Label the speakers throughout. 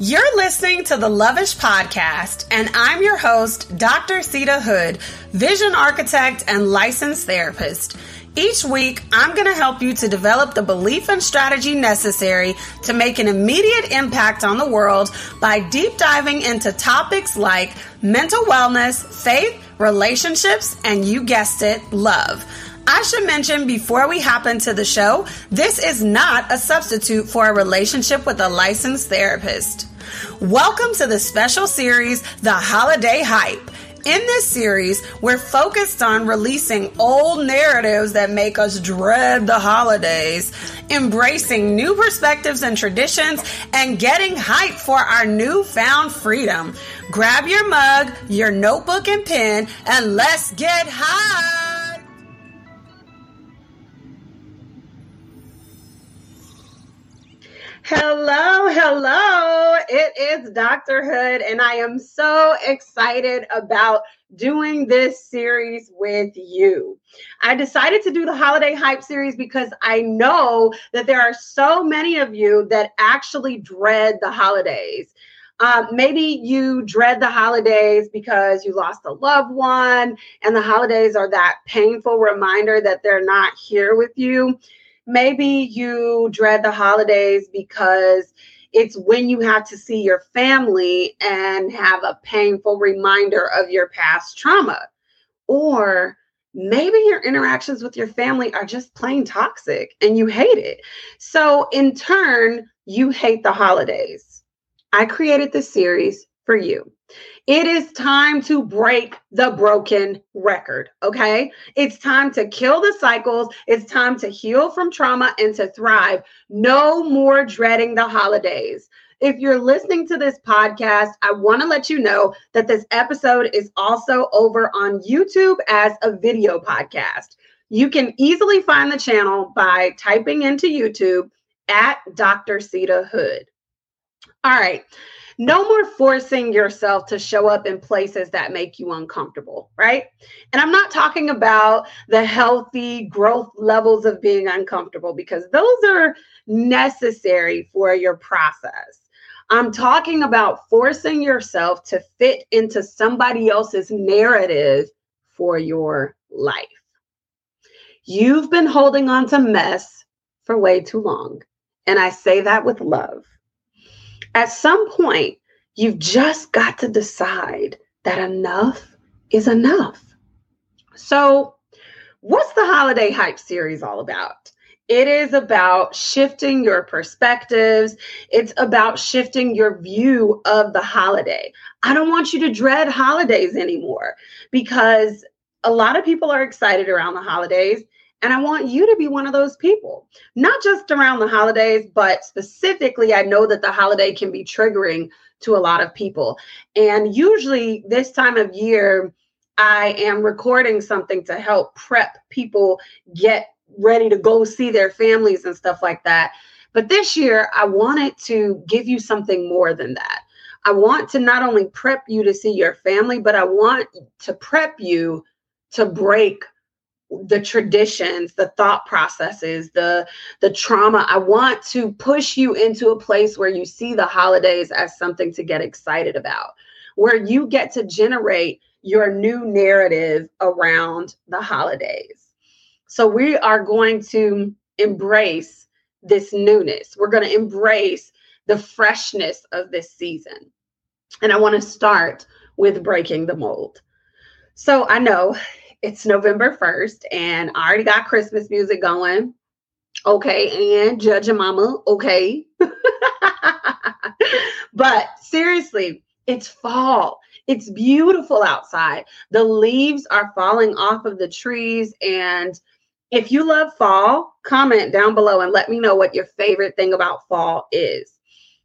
Speaker 1: You're listening to the Loveish Podcast, and I'm your host, Dr. Seida Hood, vision architect and licensed therapist. Each week, I'm going to help you to develop the belief and strategy necessary to make an immediate impact on the world by deep diving into topics like mental wellness, faith, relationships, and you guessed it, love. I should mention before we hop into the show, this is not a substitute for a relationship with a licensed therapist. Welcome to the special series, The Holiday Hype. In this series, we're focused on releasing old narratives that make us dread the holidays, embracing new perspectives and traditions, and getting hype for our newfound freedom. Grab your mug, your notebook, and pen, and let's get high. Hello, hello. It is Dr. Hood, and I am so excited about doing this series with you. I decided to do the holiday hype series because I know that there are so many of you that actually dread the holidays. Um, maybe you dread the holidays because you lost a loved one, and the holidays are that painful reminder that they're not here with you maybe you dread the holidays because it's when you have to see your family and have a painful reminder of your past trauma. Or maybe your interactions with your family are just plain toxic and you hate it. So, in turn, you hate the holidays. I created this series for you. It is time to break the broken record, okay? It's time to kill the cycles. It's time to heal from trauma and to thrive. No more dreading the holidays. If you're listening to this podcast, I want to let you know that this episode is also over on YouTube as a video podcast. You can easily find the channel by typing into YouTube at Dr. Seida Hood. All right no more forcing yourself to show up in places that make you uncomfortable, right? And I'm not talking about the healthy growth levels of being uncomfortable because those are necessary for your process. I'm talking about forcing yourself to fit into somebody else's narrative for your life. You've been holding on to mess for way too long. And I say that with love at some point, you've just got to decide that enough is enough. So, what's the Holiday Hype series all about? It is about shifting your perspectives. It's about shifting your view of the holiday. I don't want you to dread holidays anymore because a lot of people are excited around the holidays and I want you to be one of those people, not just around the holidays, but specifically, I know that the holiday can be triggering to a lot of people. And usually, this time of year, I am recording something to help prep people get ready to go see their families and stuff like that. But this year, I wanted to give you something more than that. I want to not only prep you to see your family, but I want to prep you to break the traditions the thought processes the the trauma. I want to push you into a place where you see the holidays as something to get excited about where you get to generate your new narrative around the holidays. So we are going to embrace this newness. We're going to embrace the freshness of this season. And i want to start with breaking the mold. So i know it's November 1st, and I already got Christmas music going. Okay, and Judge Mama, okay. but seriously, it's fall. It's beautiful outside. The leaves are falling off of the trees. And if you love fall, comment down below and let me know what your favorite thing about fall is.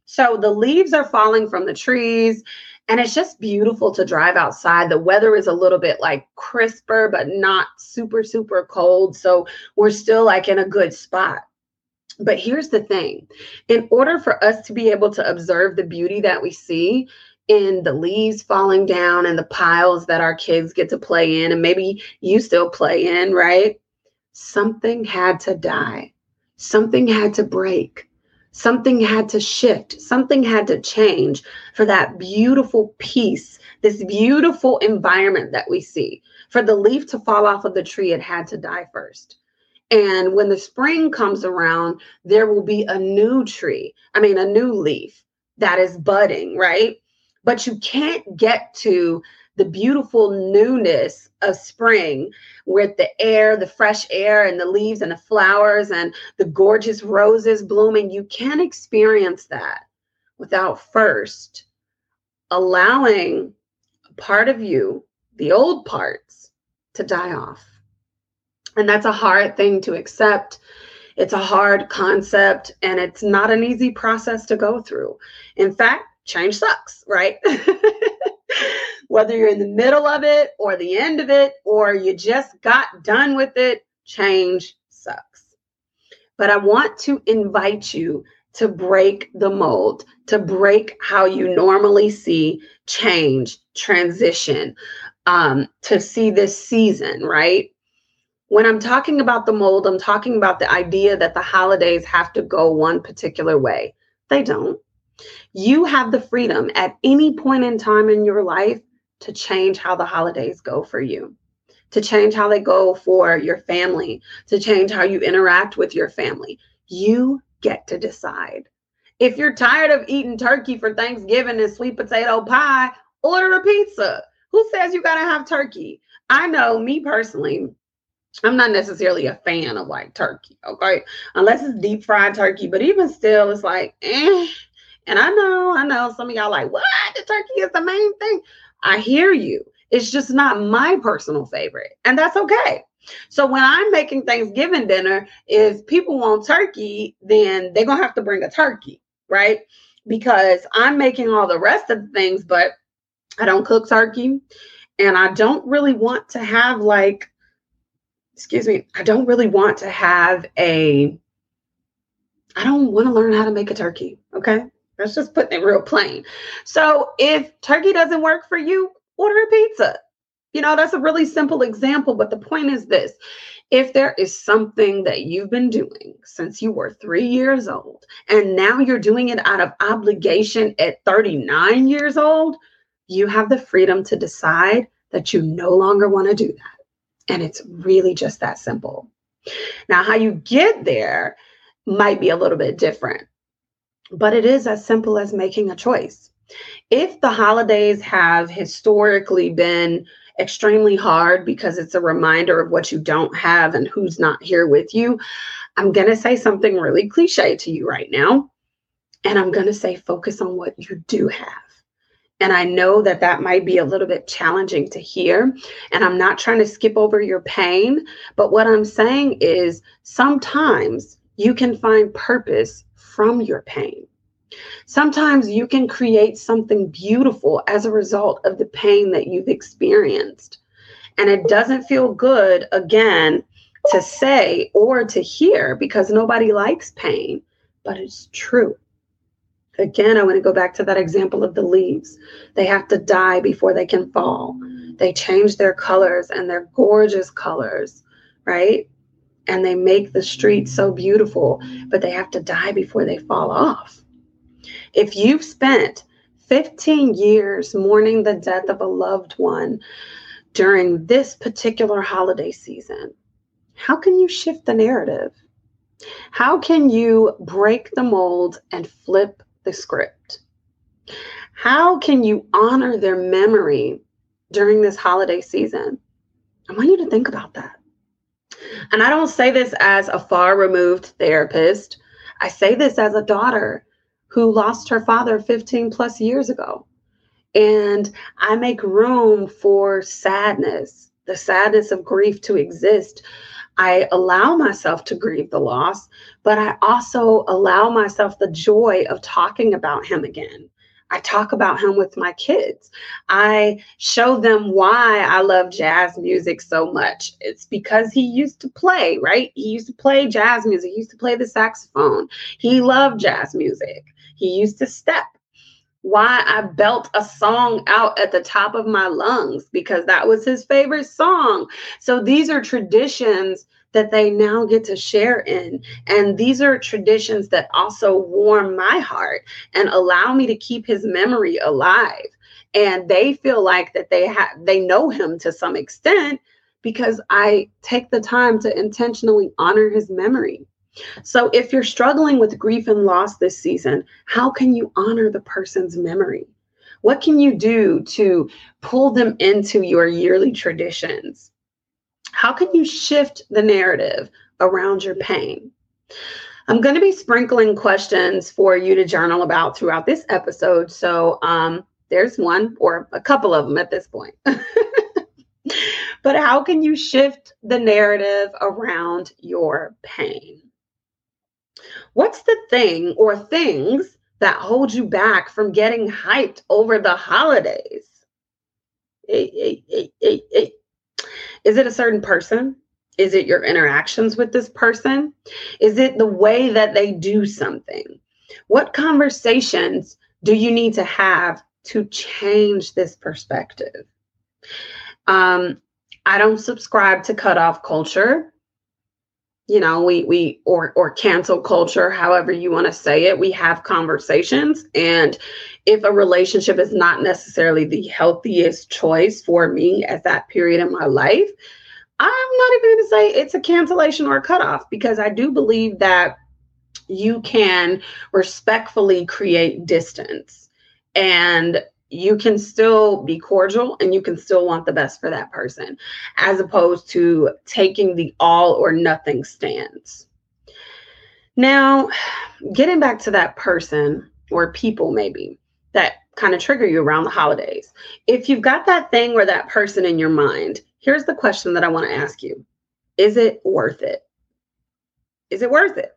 Speaker 1: So the leaves are falling from the trees and it's just beautiful to drive outside. The weather is a little bit like crisper, but not super, super cold. So we're still like in a good spot. But here's the thing in order for us to be able to observe the beauty that we see, in the leaves falling down and the piles that our kids get to play in, and maybe you still play in, right? Something had to die. Something had to break. Something had to shift, something had to change for that beautiful peace, this beautiful environment that we see. For the leaf to fall off of the tree, it had to die first. And when the spring comes around, there will be a new tree, I mean, a new leaf that is budding, right? But you can't get to the beautiful newness of spring with the air, the fresh air, and the leaves and the flowers and the gorgeous roses blooming. You can't experience that without first allowing part of you, the old parts, to die off. And that's a hard thing to accept. It's a hard concept and it's not an easy process to go through. In fact, change sucks, right? Whether you're in the middle of it or the end of it, or you just got done with it, change sucks. But I want to invite you to break the mold, to break how you normally see change, transition, um, to see this season, right? When I'm talking about the mold, I'm talking about the idea that the holidays have to go one particular way. They don't. You have the freedom at any point in time in your life to change how the holidays go for you, to change how they go for your family, to change how you interact with your family. You get to decide. If you're tired of eating turkey for Thanksgiving and sweet potato pie, order a pizza. Who says you got to have turkey? I know me personally, I'm not necessarily a fan of like turkey, okay? Unless it's deep fried turkey, but even still, it's like, eh. And I know, I know some of y'all like, what? The turkey is the main thing. I hear you. It's just not my personal favorite. And that's okay. So when I'm making Thanksgiving dinner, if people want turkey, then they're gonna have to bring a turkey, right? Because I'm making all the rest of the things, but I don't cook turkey. And I don't really want to have like excuse me, I don't really want to have a, I don't want to learn how to make a turkey. Okay. Let's just put it real plain. So if turkey doesn't work for you, order a pizza. You know, that's a really simple example. But the point is this if there is something that you've been doing since you were three years old, and now you're doing it out of obligation at 39 years old, you have the freedom to decide that you no longer want to do that. And it's really just that simple. Now, how you get there might be a little bit different, but it is as simple as making a choice. If the holidays have historically been extremely hard because it's a reminder of what you don't have and who's not here with you, I'm going to say something really cliche to you right now. And I'm going to say, focus on what you do have. And I know that that might be a little bit challenging to hear. And I'm not trying to skip over your pain. But what I'm saying is sometimes you can find purpose from your pain. Sometimes you can create something beautiful as a result of the pain that you've experienced. And it doesn't feel good, again, to say or to hear because nobody likes pain, but it's true. Again, I want to go back to that example of the leaves. They have to die before they can fall. They change their colors and they're gorgeous colors, right? And they make the streets so beautiful, but they have to die before they fall off. If you've spent 15 years mourning the death of a loved one during this particular holiday season, how can you shift the narrative? How can you break the mold and flip the script. How can you honor their memory during this holiday season? I want you to think about that. And I don't say this as a far removed therapist. I say this as a daughter who lost her father 15 plus years ago. And I make room for sadness, the sadness of grief to exist I allow myself to grieve the loss, but I also allow myself the joy of talking about him again. I talk about him with my kids. I show them why I love jazz music so much. It's because he used to play, right? He used to play jazz music. He used to play the saxophone. He loved jazz music. He used to step why I belt a song out at the top of my lungs because that was his favorite song. So these are traditions that they now get to share in. And these are traditions that also warm my heart and allow me to keep his memory alive. And they feel like that they have they know him to some extent because I take the time to intentionally honor his memory. So if you're struggling with grief and loss this season, how can you honor the person's memory? What can you do to pull them into your yearly traditions? How can you shift the narrative around your pain? I'm going to be sprinkling questions for you to journal about throughout this episode. So um, there's one or a couple of them at this point. but how can you shift the narrative around your pain? What's the thing or things that hold you back from getting hyped over the holidays? Hey, hey, hey, Is it a certain person? Is it your interactions with this person? Is it the way that they do something? What conversations do you need to have to change this perspective? Um, I don't subscribe to cutoff culture you know we we or or cancel culture however you want to say it we have conversations. And if a relationship is not necessarily the healthiest choice for me at that period in my life i'm not even going to say it's a cancellation or a cutoff because i do believe that you can respectfully create distance. And you can still be cordial and you can still want the best for that person, as opposed to taking the all or nothing stance. Now, getting back to that person or people, maybe that kind of trigger you around the holidays. If you've got that thing or that person in your mind, here's the question that I want to ask you Is it worth it? Is it worth it?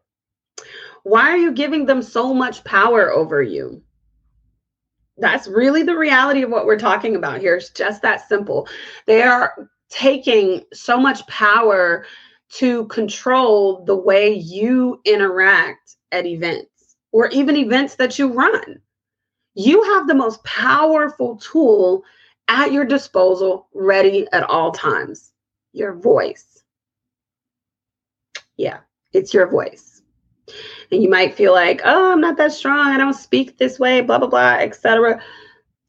Speaker 1: Why are you giving them so much power over you? That's really the reality of what we're talking about here. It's just that simple. They are taking so much power to control the way you interact at events or even events that you run. You have the most powerful tool at your disposal, ready at all times your voice. Yeah, it's your voice and you might feel like, oh, I'm not that strong. I don't speak this way, blah, blah, blah, etc.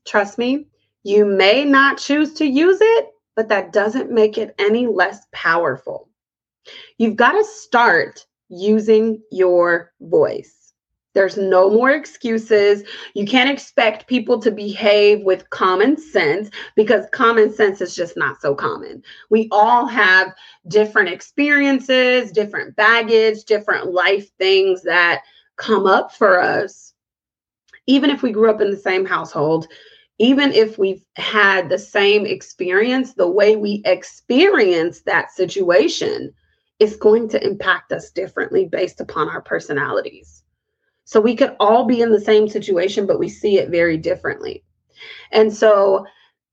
Speaker 1: Trust me, you may not choose to use it, but that doesn't make it any less powerful. You've got to start using your voice. There's no more excuses. You can't expect people to behave with common sense because common sense is just not so common. We all have different experiences, different baggage, different life things that come up for us. Even if we grew up in the same household, even if we've had the same experience, the way we experience that situation is going to impact us differently based upon our personalities. So we could all be in the same situation, but we see it very differently. And so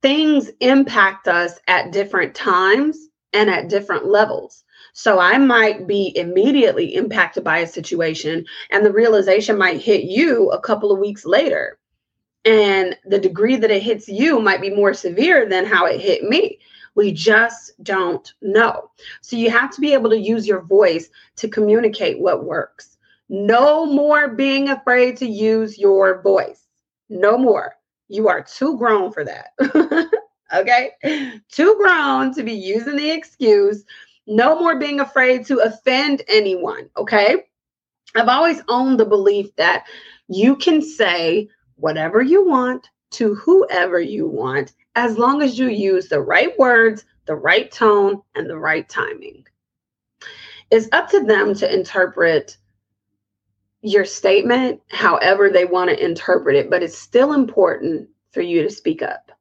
Speaker 1: things impact us at different times and at different levels. So I might be immediately impacted by a situation, and the realization might hit you a couple of weeks later. And the degree that it hits you might be more severe than how it hit me. We just don't know. So you have to be able to use your voice to communicate what works. No more being afraid to use your voice. No more. You are too grown for that. okay? Too grown to be using the excuse. No more being afraid to offend anyone. Okay? I've always owned the belief that you can say whatever you want to whoever you want as long as you use the right words, the right tone, and the right timing. It's up to them to interpret your statement however they want to interpret it, but it's still important for you to speak up.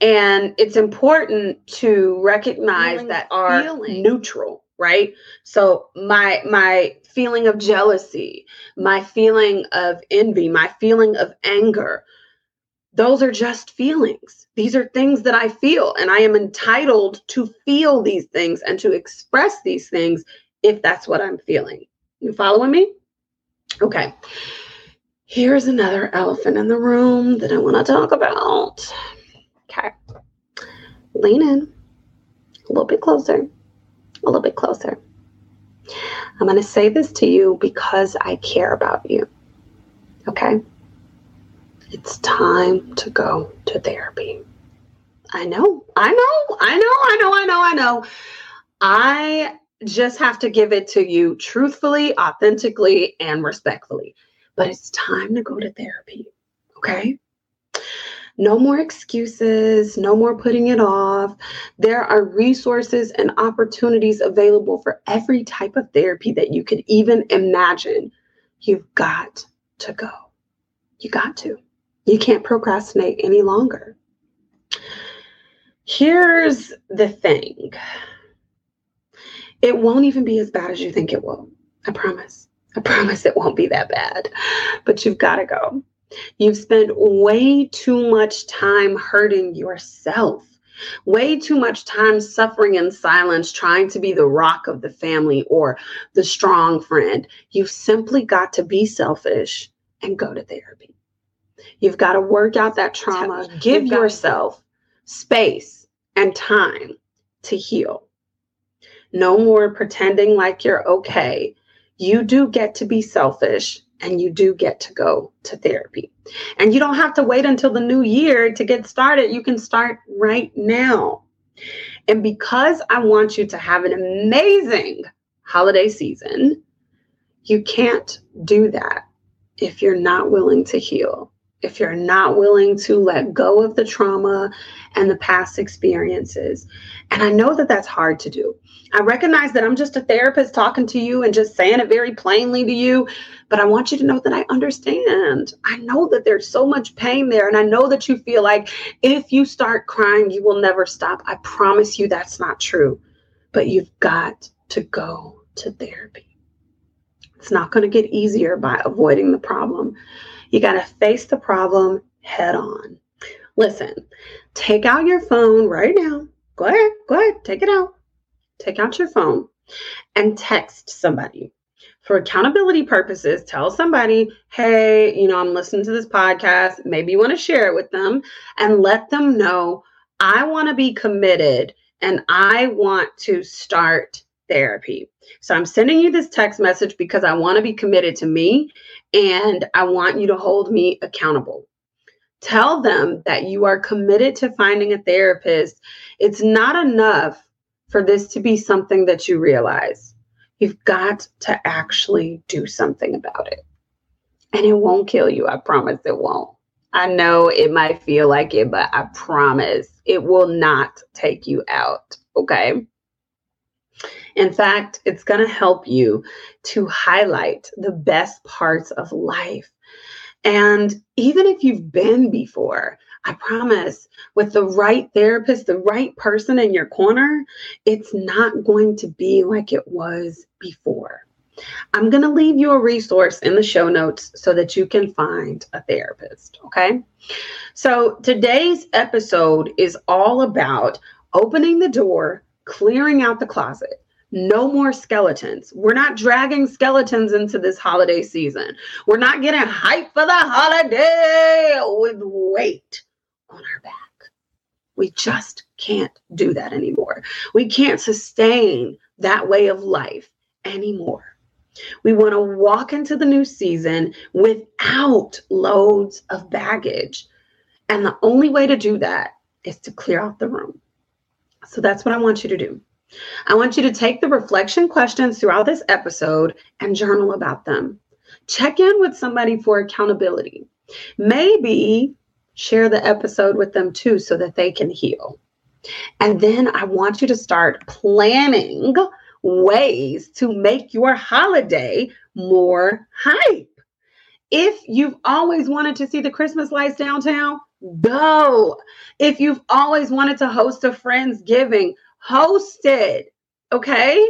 Speaker 1: And it's important to recognize that are neutral, right? So my my feeling of jealousy, my feeling of envy, my feeling of anger, those are just feelings. These are things that I feel, and I am entitled to feel these things and to express these things if that's what I'm feeling. You following me? Okay. Here's another elephant in the room that I want to talk about. Okay. Lean in a little bit closer. a little bit closer. I'm going to say this to you because I care about you. Okay? It's time to go to therapy. I know, I know, I know, I know, I know, I know. I just have to give it to you truthfully, authentically, and respectfully. But it's time to go to therapy. Okay? No more excuses, no more putting it off. There are resources and opportunities available for every type of therapy that you could even imagine. You've got to go. You got to. You can't procrastinate any longer. Here's the thing it won't even be as bad as you think it will. I promise. I promise it won't be that bad. But you've got to go. You've spent way too much time hurting yourself, way too much time suffering in silence, trying to be the rock of the family or the strong friend. You've simply got to be selfish and go to therapy. You've got to work out that trauma, give yourself space and time to heal. No more pretending like you're okay. You do get to be selfish and you do get to go to therapy. And you don't have to wait until the new year to get started. You can start right now. And because I want you to have an amazing holiday season, you can't do that if you're not willing to heal, if you're not willing to let go of the trauma and the past experiences. And I know that that's hard to do. I recognize that I'm just a therapist talking to you and just saying it very plainly to you, but I want you to know that I understand. I know that there's so much pain there. And I know that you feel like if you start crying, you will never stop. I promise you that's not true. But you've got to go to therapy. It's not going to get easier by avoiding the problem. You got to face the problem head on. Listen, take out your phone right now. Go ahead, go ahead, take it out. Take out your phone and text somebody for accountability purposes, tell somebody, hey, you know, I'm listening to this podcast. Maybe you want to share it with them and let them know I want to be committed and I want to start therapy. So I'm sending you this text message because I want to be committed to me and I want you to hold me accountable. Tell them that you are committed to finding a therapist. It's not enough for this to be something that you realize You've got to actually do something about it. And it won't kill you. I promise it won't. I know it might feel like it, but I promise it will not take you out. Okay. In fact, it's going to help you to highlight the best parts of life. And even if you've been before, I promise with the right therapist, the right person in your corner, it's not going to be like it was before. I'm going to leave you a resource in the show notes so that you can find a therapist. Okay. So today's episode is all about opening the door, clearing out the closet. No more skeletons. We're not dragging skeletons into this holiday season. We're not getting hyped for the holiday with weight on our back. We just can't do that anymore. We can't sustain that way of life anymore. We want to walk into the new season without loads of baggage. And the only way to do that is to clear out the room. So that's what I want you to do. I want you to take the reflection questions throughout this episode and journal about them. Check in with somebody for accountability. Maybe share the episode with them too so that they can heal. And then I want you to start planning ways to make your holiday more hype. If you've always wanted to see the Christmas lights downtown, go. If you've always wanted to host a Friendsgiving, host it. Okay?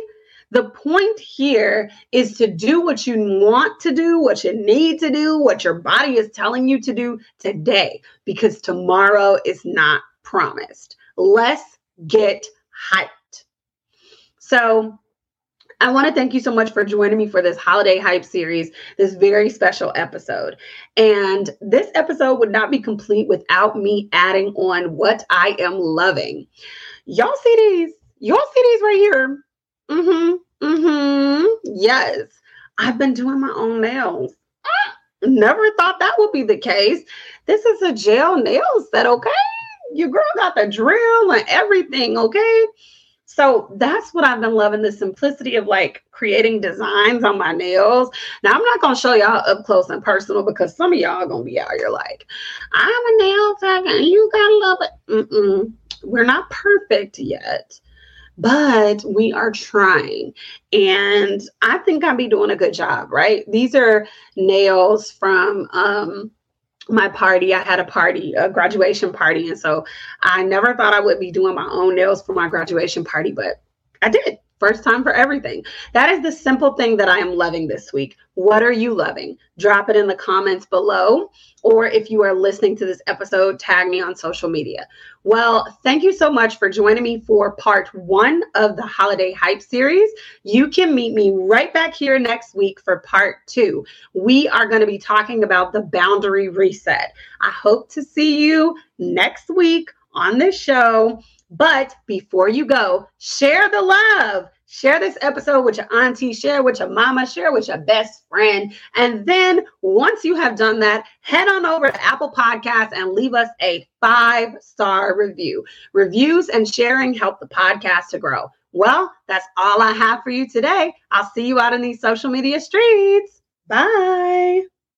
Speaker 1: The point here is to do what you want to do, what you need to do, what your body is telling you to do today, because tomorrow is not promised. Let's get hyped. So, I want to thank you so much for joining me for this holiday hype series, this very special episode. And this episode would not be complete without me adding on what I am loving. Y'all see these? Y'all see these right here? Mm-hmm. Mm-hmm. Yes. I've been doing my own nails. Never thought that would be the case. This is a gel nail set, okay? Your girl got the drill and everything, okay? So that's what I've been loving the simplicity of like creating designs on my nails. Now, I'm not going to show y'all up close and personal because some of y'all are going to be out here like, I'm a nail tech and you got to love it. Mm-mm. We're not perfect yet but we are trying. And I think I'll be doing a good job, right? These are nails from um, my party. I had a party, a graduation party. And so I never thought I would be doing my own nails for my graduation party, but I did. First time for everything. That is the simple thing that I am loving this week. What are you loving? Drop it in the comments below. Or if you are listening to this episode, tag me on social media. Well, thank you so much for joining me for part one of the Holiday Hype series. You can meet me right back here next week for part two. We are going to be talking about the boundary reset. I hope to see you next week on this show. But before you go, share the love. Share this episode with your auntie, share with your mama, share with your best friend. And then once you have done that, head on over to Apple Podcasts and leave us a five star review. Reviews and sharing help the podcast to grow. Well, that's all I have for you today. I'll see you out in these social media streets. Bye.